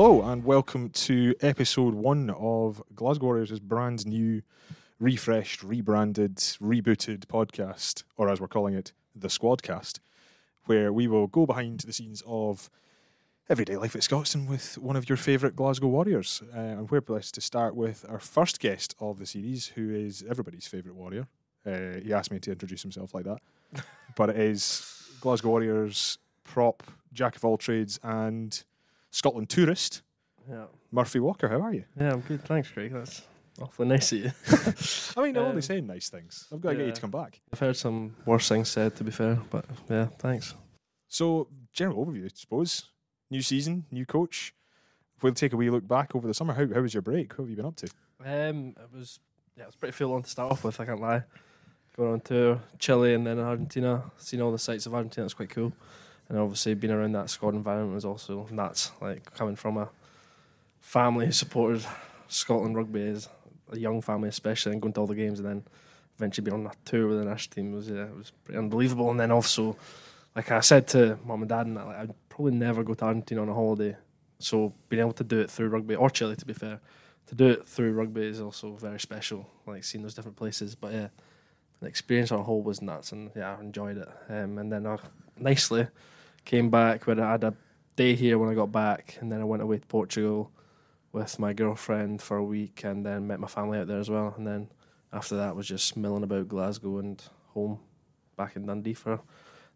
Hello and welcome to episode one of Glasgow Warriors' brand new, refreshed, rebranded, rebooted podcast, or as we're calling it, the Squadcast, where we will go behind the scenes of everyday life at Scotstoun with one of your favourite Glasgow Warriors. Uh, and we're blessed to start with our first guest of the series, who is everybody's favourite Warrior. Uh, he asked me to introduce himself like that, but it is Glasgow Warriors prop, jack of all trades, and Scotland tourist, Yeah, Murphy Walker. How are you? yeah, I'm good. Thanks, Craig. That's awfully nice of you. I mean, I'm only Um, saying nice things. I've got to get you to come back. I've heard some worse things said, to be fair, but yeah, thanks. So, general overview, I suppose. New season, new coach. If we'll take a wee look back over the summer. How, how was your break? What have you been up to? Um, it was yeah, it was pretty full on to start off with. I can't lie. Going on tour, Chile, and then Argentina. Seeing all the sights of Argentina, it's quite cool. And obviously, being around that squad environment was also nuts. Like coming from a family who supported Scotland rugby as a young family, especially, and going to all the games, and then eventually being on a tour with the national team was yeah, it was pretty unbelievable. And then also, like I said to mum and dad, and that, like, I'd probably never go to Argentina on a holiday. So being able to do it through rugby or Chile, to be fair, to do it through rugby is also very special. Like seeing those different places, but yeah, the experience on a whole was nuts, and yeah, I enjoyed it. Um, and then I nicely came back when I had a day here when I got back, and then I went away to Portugal with my girlfriend for a week, and then met my family out there as well. And then after that was just milling about Glasgow and home, back in Dundee for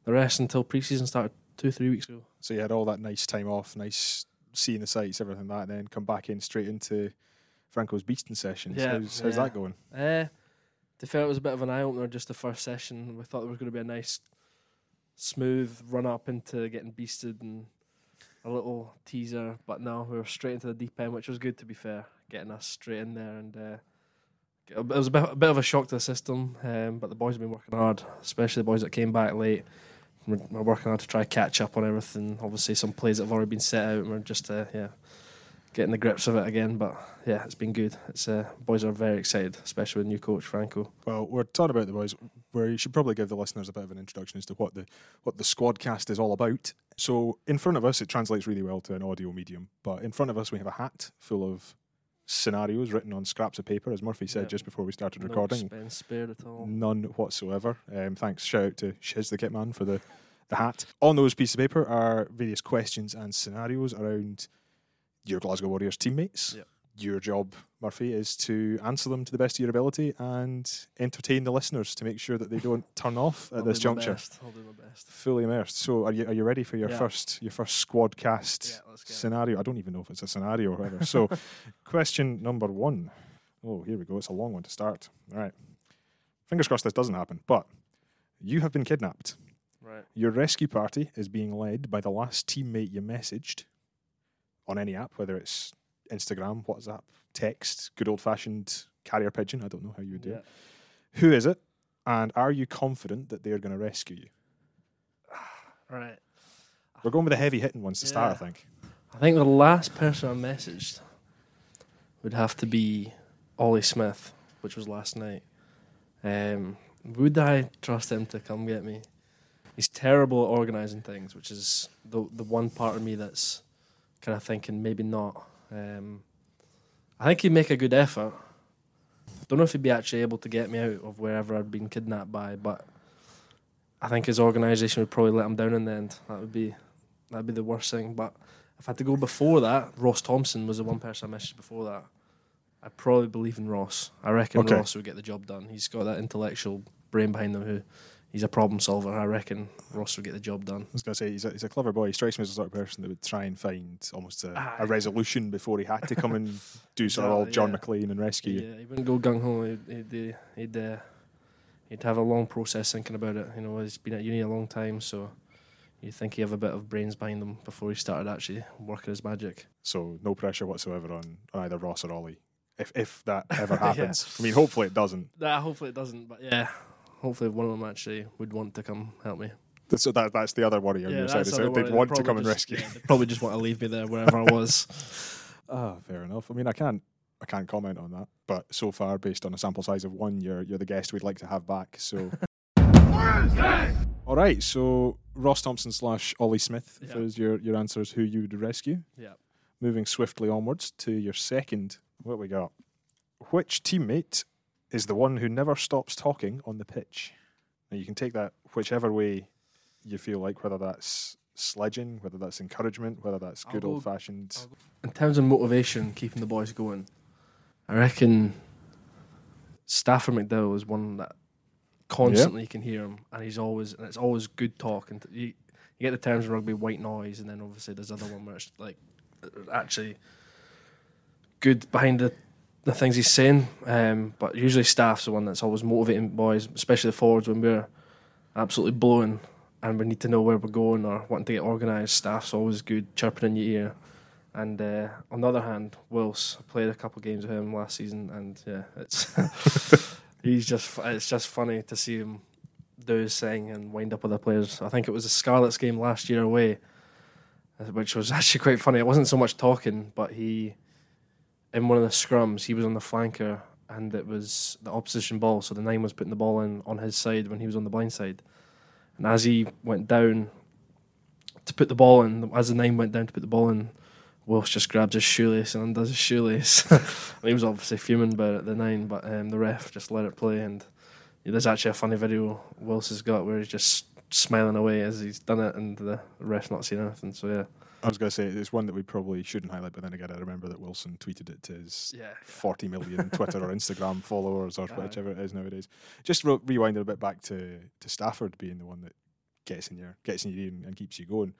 the rest until pre-season started two three weeks ago. So, you had all that nice time off, nice seeing the sights, everything like that, and then come back in straight into Franco's Beasting sessions. Yeah, how's, how's yeah. that going? Uh, to fair, it was a bit of an eye opener just the first session. We thought there was going to be a nice, smooth run up into getting beasted and a little teaser, but no, we were straight into the deep end, which was good to be fair, getting us straight in there. And uh, it was a bit, a bit of a shock to the system, um, but the boys have been working hard, especially the boys that came back late. We're, we're working hard to try catch up on everything. Obviously, some plays that have already been set out, and we're just uh, yeah getting the grips of it again. But yeah, it's been good. It's uh, boys are very excited, especially with new coach Franco. Well, we're talking about the boys, where you should probably give the listeners a bit of an introduction as to what the what the Squadcast is all about. So, in front of us, it translates really well to an audio medium, but in front of us, we have a hat full of scenarios written on scraps of paper, as Murphy said just before we started No recording. expense spared at all. None whatsoever. Um, thanks. Shout out to Shiz, the kit man, for the, the hat. On those pieces of paper are various questions and scenarios around your Glasgow Warriors teammates. Yep. Your job, Murphy, is to answer them to the best of your ability and entertain the listeners to make sure that they don't turn off at I'll this juncture. best. I'll do my best. Fully immersed. So, are you are you ready for your Yeah. first your first squad cast Yeah, it. scenario? I don't even know if it's a scenario or whatever. so, question number one. Oh, here we go. It's a long one to start. All right. Fingers crossed this doesn't happen. But you have been kidnapped. Right. Your rescue party is being led by the last teammate you messaged on any app, whether it's Instagram, WhatsApp, text, good old fashioned carrier pigeon. I don't know how you would do Yeah. it. Who is it? And are you confident that they are going to rescue you? Right. We're going with the heavy hitting ones to start, I think. I think the last person I messaged would have to be Ollie Smith, which was last night. Um, would I trust him to come get me? He's terrible at organising things, which is the the one part of me that's kind of thinking maybe not. Um, I think he'd make a good effort. Don't know if he'd be actually able to get me out of wherever I'd been kidnapped by, but I think his organisation would probably let him down in the end. That would be that'd be the worst thing. But if I had to go before that, Ross Thompson was the one person I messaged before that. I probably believe in Ross. I reckon Okay. Ross would get the job done. He's got that intellectual brain behind him. Who he's a problem solver. I reckon Ross would get the job done. I was going to say, he's a, he's a clever boy. He strikes me as the sort of person that would try and find almost a, Ah, a resolution before he had to come and do sort of all Exactly, John yeah. McLean and rescue. Yeah, he wouldn't go gung ho. He'd he'd, uh, he'd, uh, he'd have a long process thinking about it. You know, he's been at uni a long time, so you think he have a bit of brains behind him before he started actually working his magic. So no pressure whatsoever on, on either Ross or Ollie. If if that ever Yeah. happens. I mean, hopefully it doesn't. Nah, hopefully it doesn't, but yeah, hopefully one of them actually would want to come help me. So that that's the other worry on your side. Is they'd want to come and rescue. yeah, they'd probably just want to leave me there wherever I was. Ah, fair enough. I mean, I can't I can't comment on that. But so far, based on a sample size of one, you're you're the guest we'd like to have back. So. All right. So Ross Thompson slash Ollie Smith Yeah. is your your answer is who you would rescue. Yeah. moving swiftly onwards to your second. What we got? Which teammate is the one who never stops talking on the pitch? Now you can take that whichever way you feel like, whether that's sledging, whether that's encouragement, whether that's good go- old fashioned. I'll In terms of motivation, keeping the boys going, I reckon Stafford McDowall is one that constantly you can hear him, and he's always and it's always good talk. And you, you get the terms in rugby white noise, and then obviously there's other one where it's like uh, actually good behind the the things he's saying. Um, but usually Staff's the one that's always motivating boys, especially the forwards when we're absolutely blowing and we need to know where we're going or wanting to get organised. Staff's always good, chirping in your ear. And uh, on the other hand, Wills I played a couple of games with him last season, and yeah, it's he's just it's just funny to see him do his thing and wind up other players. I think it was the Scarlets game last year away, which was actually quite funny. It wasn't so much talking, but he in one of the scrums he was on the flanker, and it was the opposition ball, so the nine was putting the ball in on his side when he was on the blind side, and as he went down to put the ball in, as the nine went down to put the ball in. Wills just grabs his shoelace and undoes his shoelace. and he was obviously fuming about it, the nine, but um, the ref just let it play. And yeah, there's actually a funny video Wills has got where he's just smiling away as he's done it, and the ref's not seen anything. So yeah, I was going to say it's one that we probably shouldn't highlight, but then again, I remember that Wilson tweeted it to his yeah, 40 million Twitter or Instagram followers or Aye. whichever it is nowadays. Just re- rewinding a bit back to, to Stafford being the one that gets in your gets in your ear and, and keeps you going.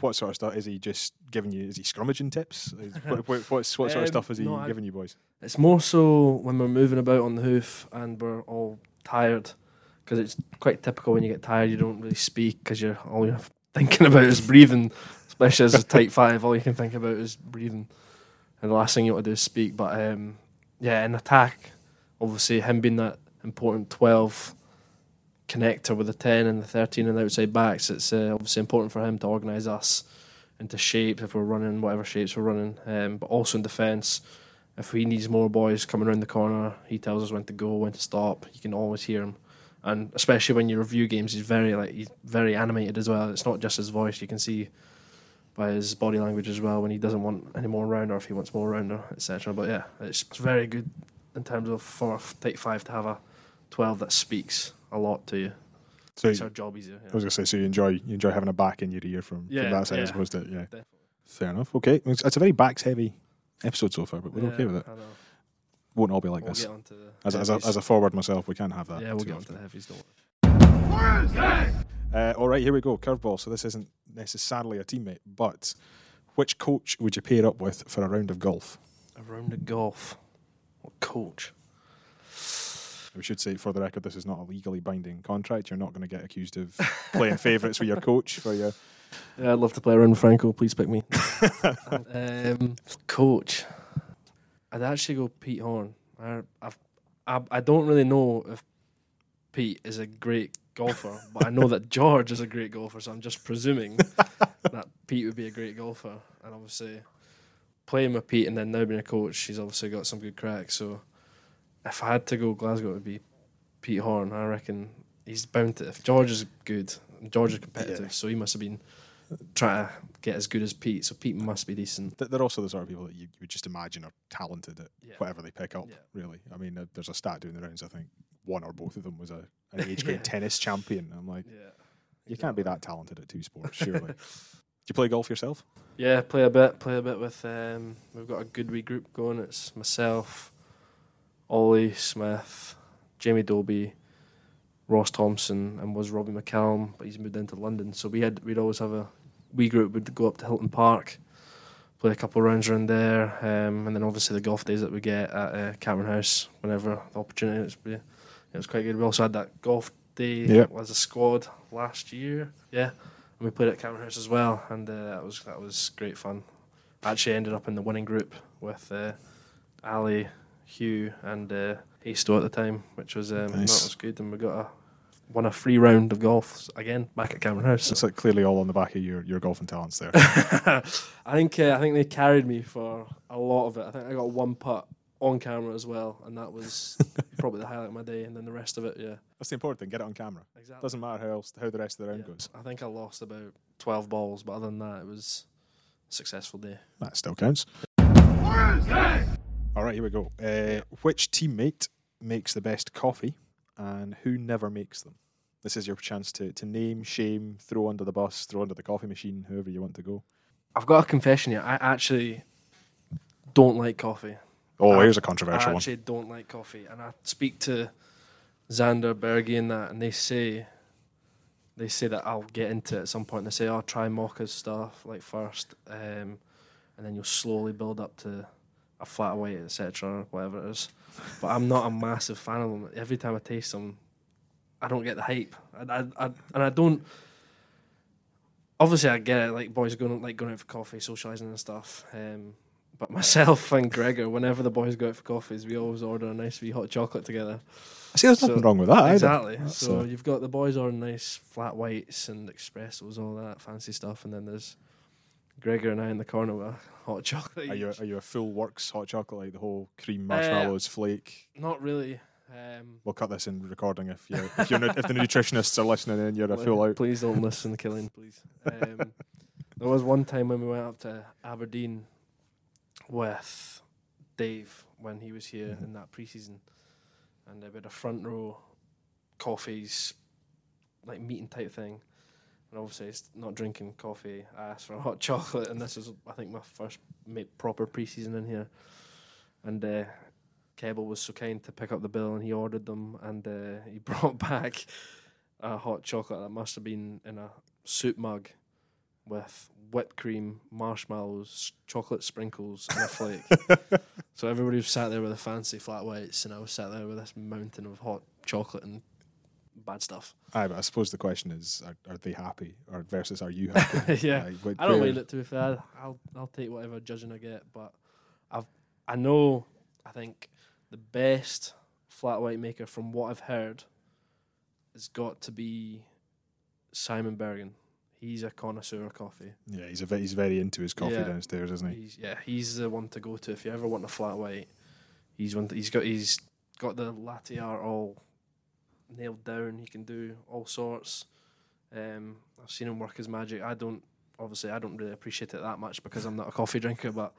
What sort of stuff is he just giving you? Is he scrummaging tips? Is, what, what, sort of Um, stuff is he no, giving you boys? It's more so when we're moving about on the hoof and we're all tired, because it's quite typical when you get tired, you don't really speak because you're all you're thinking about is breathing. Especially as a tight five, all you can think about is breathing, and the last thing you want to do is speak. But um, yeah, in attack, obviously him being that important twelve connector with the ten and the thirteen and the outside backs, it's uh, obviously important for him to organise us into shape if we're running whatever shapes we're running. Um, but also in defence, if he needs more boys coming around the corner, he tells us when to go, when to stop. You can always hear him, and especially when you review games, he's very like he's very animated as well. It's not just his voice; you can see by his body language as well when he doesn't want any more around or if he wants more around her, etc. But yeah, it's very good in terms of for a take five to have a twelve that speaks a lot to you. So Makes you- our job easier. I was going to say, so you enjoy you enjoy having a back in your ear from, from that side as yeah. opposed to yeah. Definitely. Fair enough. Okay, it's, it's a very backs heavy episode so far, but we're okay with it. I know. Won't all be like We'll this. get onto the As, a- as, a, as a forward myself, we can't have that. yeah, we'll get often. onto the heavies. Don't worry. Uh, all right, here we go. Curveball. So this isn't necessarily a teammate, but which coach would you pair up with for a round of golf? A round of golf. What coach? We should say, for the record, this is not a legally binding contract. You're not going to get accused of playing favourites with your coach for your. Yeah, I'd love to play around with Franco. Please pick me. um, coach. I'd actually go Pete Horne. I, I've, I, I don't really know if Pete is a great golfer, but I know that George is a great golfer, so I'm just presuming that Pete would be a great golfer. And obviously, playing with Pete and then now being a coach, he's obviously got some good cracks. So if I had to go Glasgow, it would be Pete Horne. I reckon he's bound to. If George is good, George is competitive, Yeah. so he must have been trying to get as good as Pete. So Pete must be decent. Th- They're also the sort of people that you, you would just imagine are talented at Yeah. whatever they pick up. Yeah. Really, I mean, there's a stat doing the rounds. I think one or both of them was a an age grade Yeah. tennis champion. I'm like, Yeah. you can't be that talented at two sports, surely. Do you play golf yourself? Yeah, play a bit. Play a bit with. Um, we've got a good wee group going. It's myself, Ollie Smith, Jamie Dobie, Ross Thompson, and was Robbie McCallum, but he's moved into London. So we had we'd always have a wee group. We'd go up to Hilton Park, play a couple of rounds around there, um, and then obviously the golf days that we get at uh, Cameron House whenever the opportunity is. It was quite good. We also had that golf day Yep. as a squad last year. Yeah. And we played at Cameron House as well, and uh, that was that was great fun. Actually ended up in the winning group with uh, Ali, Hugh, and uh, Hasto at the time, which was um, Nice. that was good. And we got a won a free round of golf again back at Cameron House. It's like clearly all on the back of your, your golfing talents there. I think uh, I think they carried me for a lot of it. I think I got one putt on camera as well, and that was probably the highlight of my day. And then the rest of it, yeah, That's the important thing. Get it on camera. exactly. Doesn't matter how else how the rest of the round Yeah. goes. I think I lost about twelve balls, but other than that, it was a successful day. That still counts. All right, here we go. Uh, which teammate makes the best coffee and who never makes them? This is your chance to, to name, shame, throw under the bus, throw under the coffee machine, whoever you want to go. I've got a confession here. I actually don't like coffee. Oh, I- here's a controversial one. actually don't like coffee, and I speak to Xander Berge and that, and they say they say that I'll get into it at some point. They say, "I'll try Mocha's stuff like first, um, and then you'll slowly build up to a flat white, etc., whatever it is." But I'm not a massive fan of them. Every time I taste them, I don't get the hype, I, I, I, and I don't. Obviously, I get it. Like boys going like going out for coffee, socializing and stuff. Um, but myself and Gregor, whenever the boys go out for coffees, we always order a nice wee hot chocolate together. I see, there's so- nothing wrong with that exactly. That's, so uh, you've got the boys ordering nice flat whites and espressos, all that fancy stuff, and then there's Gregor and I in the corner with a hot chocolate. Are you, are you a full works hot chocolate, like the whole cream Uh, marshmallows flake? Not really. Um, We'll cut this in recording if you if you're if the nutritionists are listening and you're a full out. Please don't listen, Killian, please. Um, there was one time when we went up to Aberdeen with Dave when he was here Mhm. in that preseason, and we had a front row coffees, like meeting type thing. And obviously, it's not drinking coffee. I asked for a hot chocolate, and this is, I think, my first proper preseason in here. And uh, Kebble was so kind to pick up the bill, and he ordered them, and uh, he brought back a hot chocolate that must have been in a soup mug with whipped cream, marshmallows, chocolate sprinkles, and a flake. so everybody was sat there with a fancy flat whites, and I was sat there with this mountain of hot chocolate and bad stuff. Aye, but I suppose the question is, are, are they happy, or versus are you happy? yeah, Like, I don't mind it to be fair. I'll I'll take whatever judging I get, but I've I know I think the best flat white maker from what I've heard has got to be Simon Berghan. He's a connoisseur of coffee. Yeah, he's a ve- he's very into his coffee Yeah. downstairs, isn't he? He's yeah, he's the one to go to if you ever want a flat white. He's one. he's got he's got the latte art all nailed down. He can do all sorts. Um, I've seen him work his magic. I don't obviously I don't really appreciate it that much because I'm not a coffee drinker. But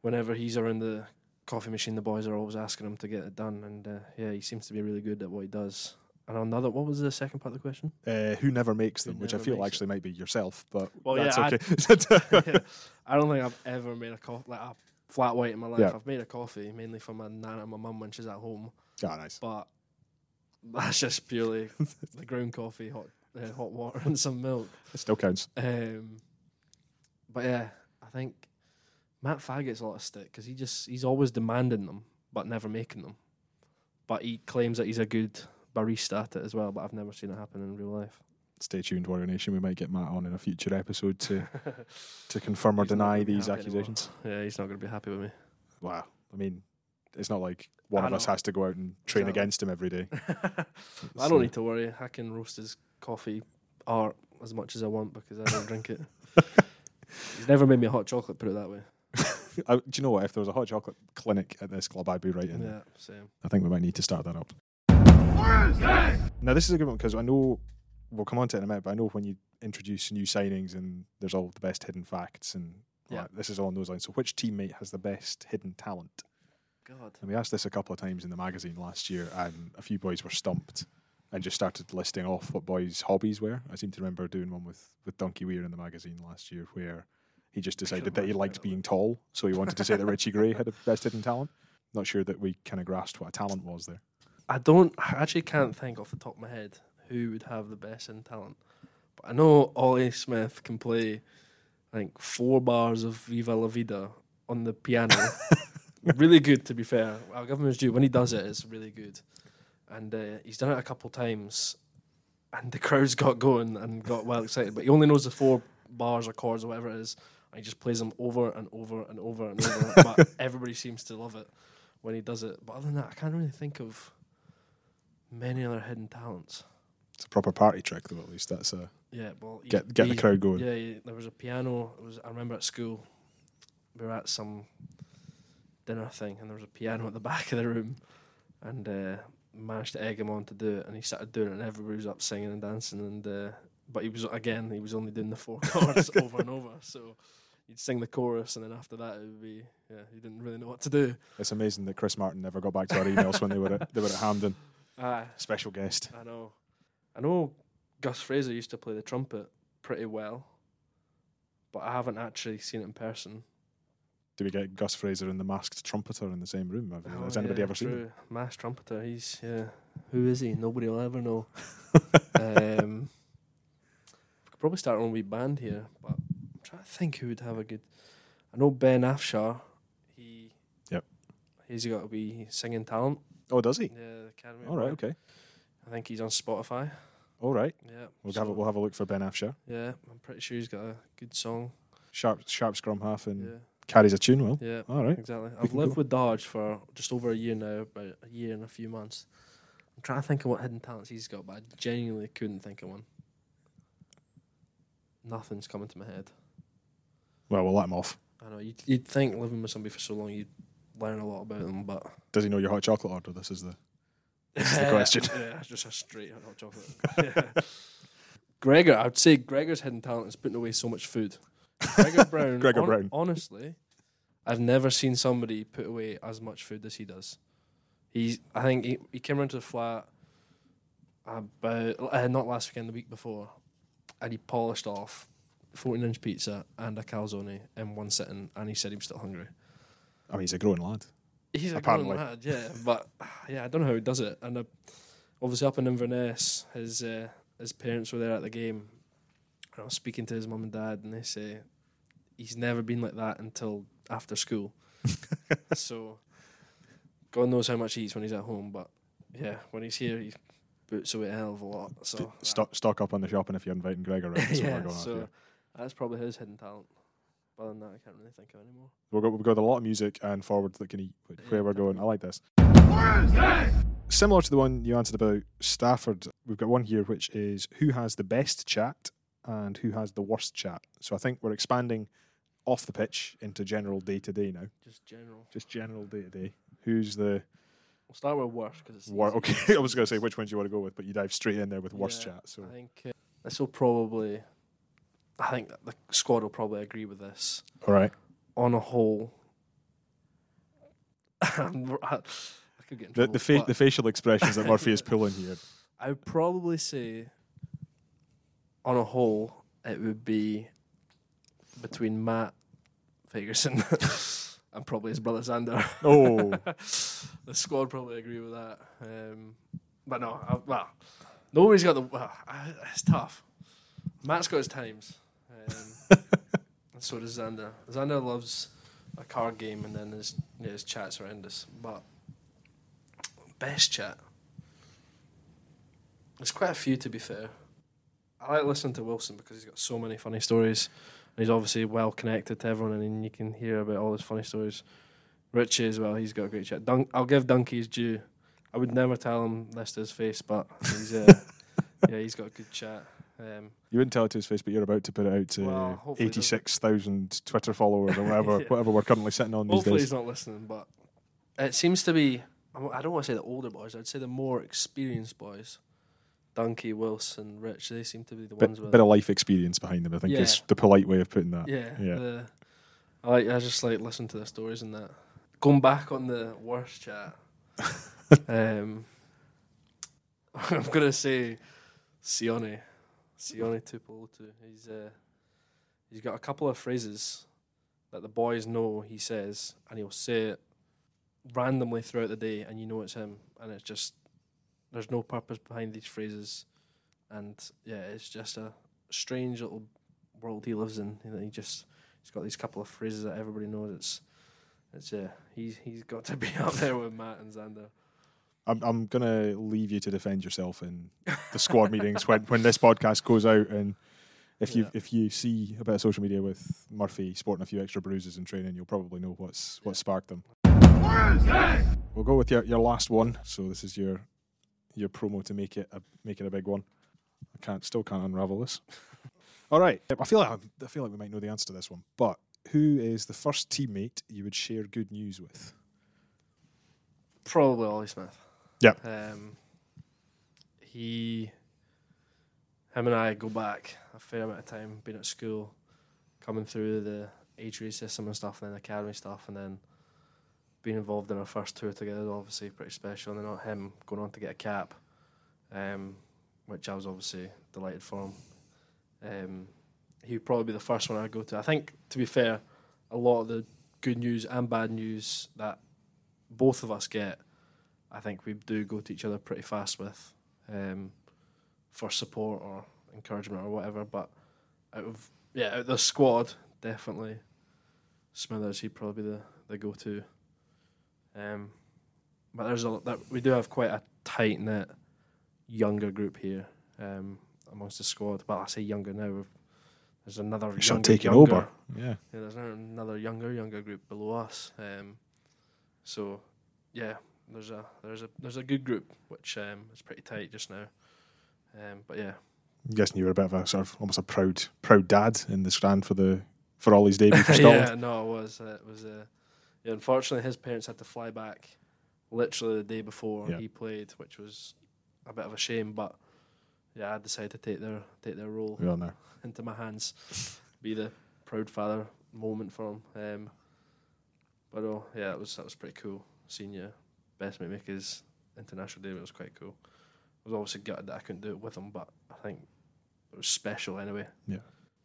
whenever he's around the coffee machine, the boys are always asking him to get it done. And uh, yeah, he seems to be really good at what he does. And another, what was the second part of the question? Uh, who never makes Who them, which I feel actually might be yourself, but Well, that's yeah, I- okay. I don't think I've ever made a coffee like a flat white in my life. Yeah. I've made a coffee mainly for my nana and my mum when she's at home, Ah, nice. but that's just purely the ground coffee, hot uh, hot water and some milk. It still counts. Um, but yeah, I think Matt Fag gets a lot of stick because he just he's always demanding them but never making them. But he claims that he's a good barista at it as well. But I've never seen it happen in real life. Stay tuned, Warrior Nation. We might get Matt on in a future episode to to confirm or He's deny these happy anymore. accusations. yeah, he's not going to be happy with me. Wow. I mean, it's not like one I of us has to go out and train Exactly. against him every day. I don't need to worry. I can roast his coffee art as much as I want because I don't drink it. He's never made me a hot chocolate. Put it that way. I, do you know what? If there was a hot chocolate clinic at this club, I'd be right in. there. Yeah, same. I think we might need to start that up. Now, this is a good one because I know we'll come on to it in a minute, but I know when you introduce new signings and there's all the best hidden facts and Yeah. uh, this is along those lines. So, which teammate has the best hidden talent? God. And we asked this a couple of times in the magazine last year, and a few boys were stumped and just started listing off what boys' hobbies were. I seem to remember doing one with, with Donkey Weir in the magazine last year where he just decided that he liked being tall, so he wanted to say that Richie Gray had the best hidden talent. Not sure that we kind of grasped what a talent was there. I don't. I actually can't think off the top of my head who would have the best in talent. But I know Ollie Smith can play, I think, four bars of Viva La Vida on the piano. really good, to be fair. I'll give him his due. When he does it, it's really good. And uh, he's done it a couple times, and the crowds got going and got well excited. But he only knows the four bars or chords or whatever it is, and he just plays them over and over and over and over. but everybody seems to love it when he does it. But other than that, I can't really think of many other hidden talents. It's a proper party trick, though. At least that's a Yeah, well, get get the crowd going. Yeah, there was a piano. It was I remember at school, we were at some dinner thing, and there was a piano at the back of the room, and uh, managed to egg him on to do it, and he started doing it, and everybody was up singing and dancing, and uh, but he was again he was only doing the four chords over and over, so you'd sing the chorus, and then after that it would be yeah, you didn't really know what to do. It's amazing that Chris Martin never got back to our emails when they were at, they were at Hampden. Aye, Special guest. I know. I know Gus Fraser used to play the trumpet pretty well, but I haven't actually seen it in person. Do we get Gus Fraser and the masked trumpeter in the same room? Have, Oh, has anybody yeah, ever seen him? true. Mass trumpeter. He's yeah. Who is he? Nobody will ever know. um, we could probably start our own wee band here, but I'm trying to think who would have a good. I know Ben Afshar. He. Yep. He's got a wee singing talent. Oh, does he? Yeah, the Academy. All right, Award. okay. I think he's on Spotify. All right. Yeah. We'll, so- have a, we'll have a look for Ben Afshar. Yeah, I'm pretty sure he's got a good song. Sharp, sharp scrum half and Yeah. carries a tune well. Yeah. All right. Exactly. We I've lived go. with Dodge for just over a year now, about a year and a few months. I'm trying to think of what hidden talents he's got, but I genuinely couldn't think of one. Nothing's coming to my head. Well, we'll let him off. I know you'd, you'd think living with somebody for so long you'd learn a lot about them, but Does he know your hot chocolate order? This is the This is the question. yeah, it's just a straight hot chocolate. Yeah. Gregor, I'd say Gregor's hidden talent is putting away so much food. Gregor Brown. Gregor Brown. Honestly, I've never seen somebody put away as much food as he does. He's. I think he, he came around to the flat about uh, not last weekend, the week before, and he polished off fourteen inch pizza and a calzone in one sitting, and he said he was still hungry. I mean, he's a growing lad. He's a Apparently. grown lad, yeah, but yeah, I don't know how he does it. And uh, obviously up in Inverness, his uh, his parents were there at the game. And I was speaking to his mum and dad, and they say he's never been like that until after school. so God knows how much he eats when he's at home, but yeah, when he's here, he boots away a hell of a lot. So D- stock, stock up on the shopping if you're inviting Gregor around. That's yeah, so after. that's probably his hidden talent. But other than that, I can't really think of anymore. We've got, we've got a lot of music and forward that can eat wh- Yeah, where we're going. I like this. Similar to the one you answered about Stafford, we've got one here which is who has the best chat and who has the worst chat. So I think we're expanding off the pitch into general day to day now. Just general. Just general day to day. Who's the We'll start with worst because it's wor- okay? I was going to say which ones you want to go with, but you dive straight in there with worst Yeah, chat. So I think uh, this will probably. I think that the squad will probably agree with this. all right, On a whole, I, could get the the, fa- the facial expressions that Murphy is pulling here. I would probably say, on a whole, it would be between Matt Fagerson and probably his brother Xander. Oh, the squad probably agree with that. Um, but no, I, well, nobody's got the. Well, I, it's tough. Matt's got his times, um, and so does Xander. Xander loves a card game, and then his yeah, his chat's horrendous. But best chat, there's quite a few to be fair. I like listening to Wilson because he's got so many funny stories. And he's obviously well connected to everyone, and you can hear about all his funny stories. Richie as well. He's got a great chat. Dunk, I'll give Donkey his due. I would never tell him this to his face, but he's uh, yeah, he's got a good chat. Um, you wouldn't tell it to his face, but you're about to put it out to Well, hopefully he doesn't. eighty-six thousand Twitter followers or whatever, Yeah. whatever we're currently sitting on these hopefully he's not listening, but it seems to be. I don't want to say the older boys. I'd say the more experienced boys. Donkey, Wilson, Rich. They seem to be the ones Bit, with. bit of life experience behind them. I think Yeah. is the polite way of putting that. yeah, yeah. The, I like. I just like listen to the stories and that. Going back on the worst chat. um, I'm gonna say, Sione, Sione Tuipulotu. He's uh, he's got a couple of phrases that the boys know he says, and he'll say it randomly throughout the day, and you know it's him, and it's just there's no purpose behind these phrases, and yeah, it's just a strange little world he lives in. He just he's got these couple of phrases that everybody knows. It's it's yeah, he's he's got to be up there with Matt and Xander. I'm I'm gonna leave you to defend yourself in the squad meetings when, when this podcast goes out and if you Yeah. if you see a bit of social media with Murphy sporting a few extra bruises in training, you'll probably know what's what sparked them. We'll go with your, your last one. So this is your your promo to make it a make it a big one. I can't still can't unravel this. All right, I feel like I'm- I feel like we might know the answer to this one, but who is the first teammate you would share good news with? Probably Ollie Smith. Yeah. Um, he, him and I go back a fair amount of time. Been at school, coming through the age grade system and stuff, and then academy stuff, and then being involved in our first tour together obviously pretty special. And then not him going on to get a cap, um, which I was obviously delighted for him. Um, he'd probably be the first one I'd go to. I think, to be fair, a lot of the good news and bad news that both of us get, I think we do go to each other pretty fast with um, for support or encouragement or whatever. But out of yeah, out of the squad, definitely Smithers. He'd probably be the, the go to. Um, but there's a that we do have quite a tight knit younger group here um, amongst the squad. Well, I say younger now. There's another You start younger, taking younger, over. Yeah. yeah, there's another younger, younger group below us. Um, so, yeah, there's a there's a there's a good group which um, is pretty tight just now. Um, but yeah, I'm guessing you were a bit of a sort of almost a proud proud dad in the stand for the for Ollie's debut for Scotland. yeah, no, it was uh, it was uh, yeah. Unfortunately, his parents had to fly back literally the day before Yeah. he played, which was a bit of a shame. But yeah, I decided to take their take their role into my hands, be the proud father moment for him. Um, but oh yeah, it was that was pretty cool. Seeing your best his international debut was quite cool. I was obviously gutted that I couldn't do it with him, but I think it was special anyway. Yeah.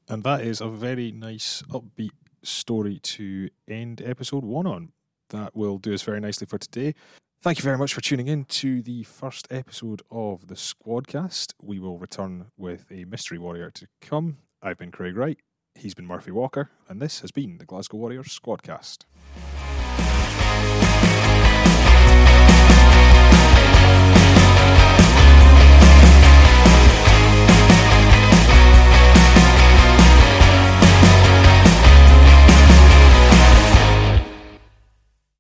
And that is a very nice upbeat story to end episode one on. That will do us very nicely for today. Thank you very much for tuning in to the first episode of the Squadcast. We will return with a mystery warrior to come. I've been Craig Wright, he's been Murphy Walker, and this has been the Glasgow Warriors Squadcast.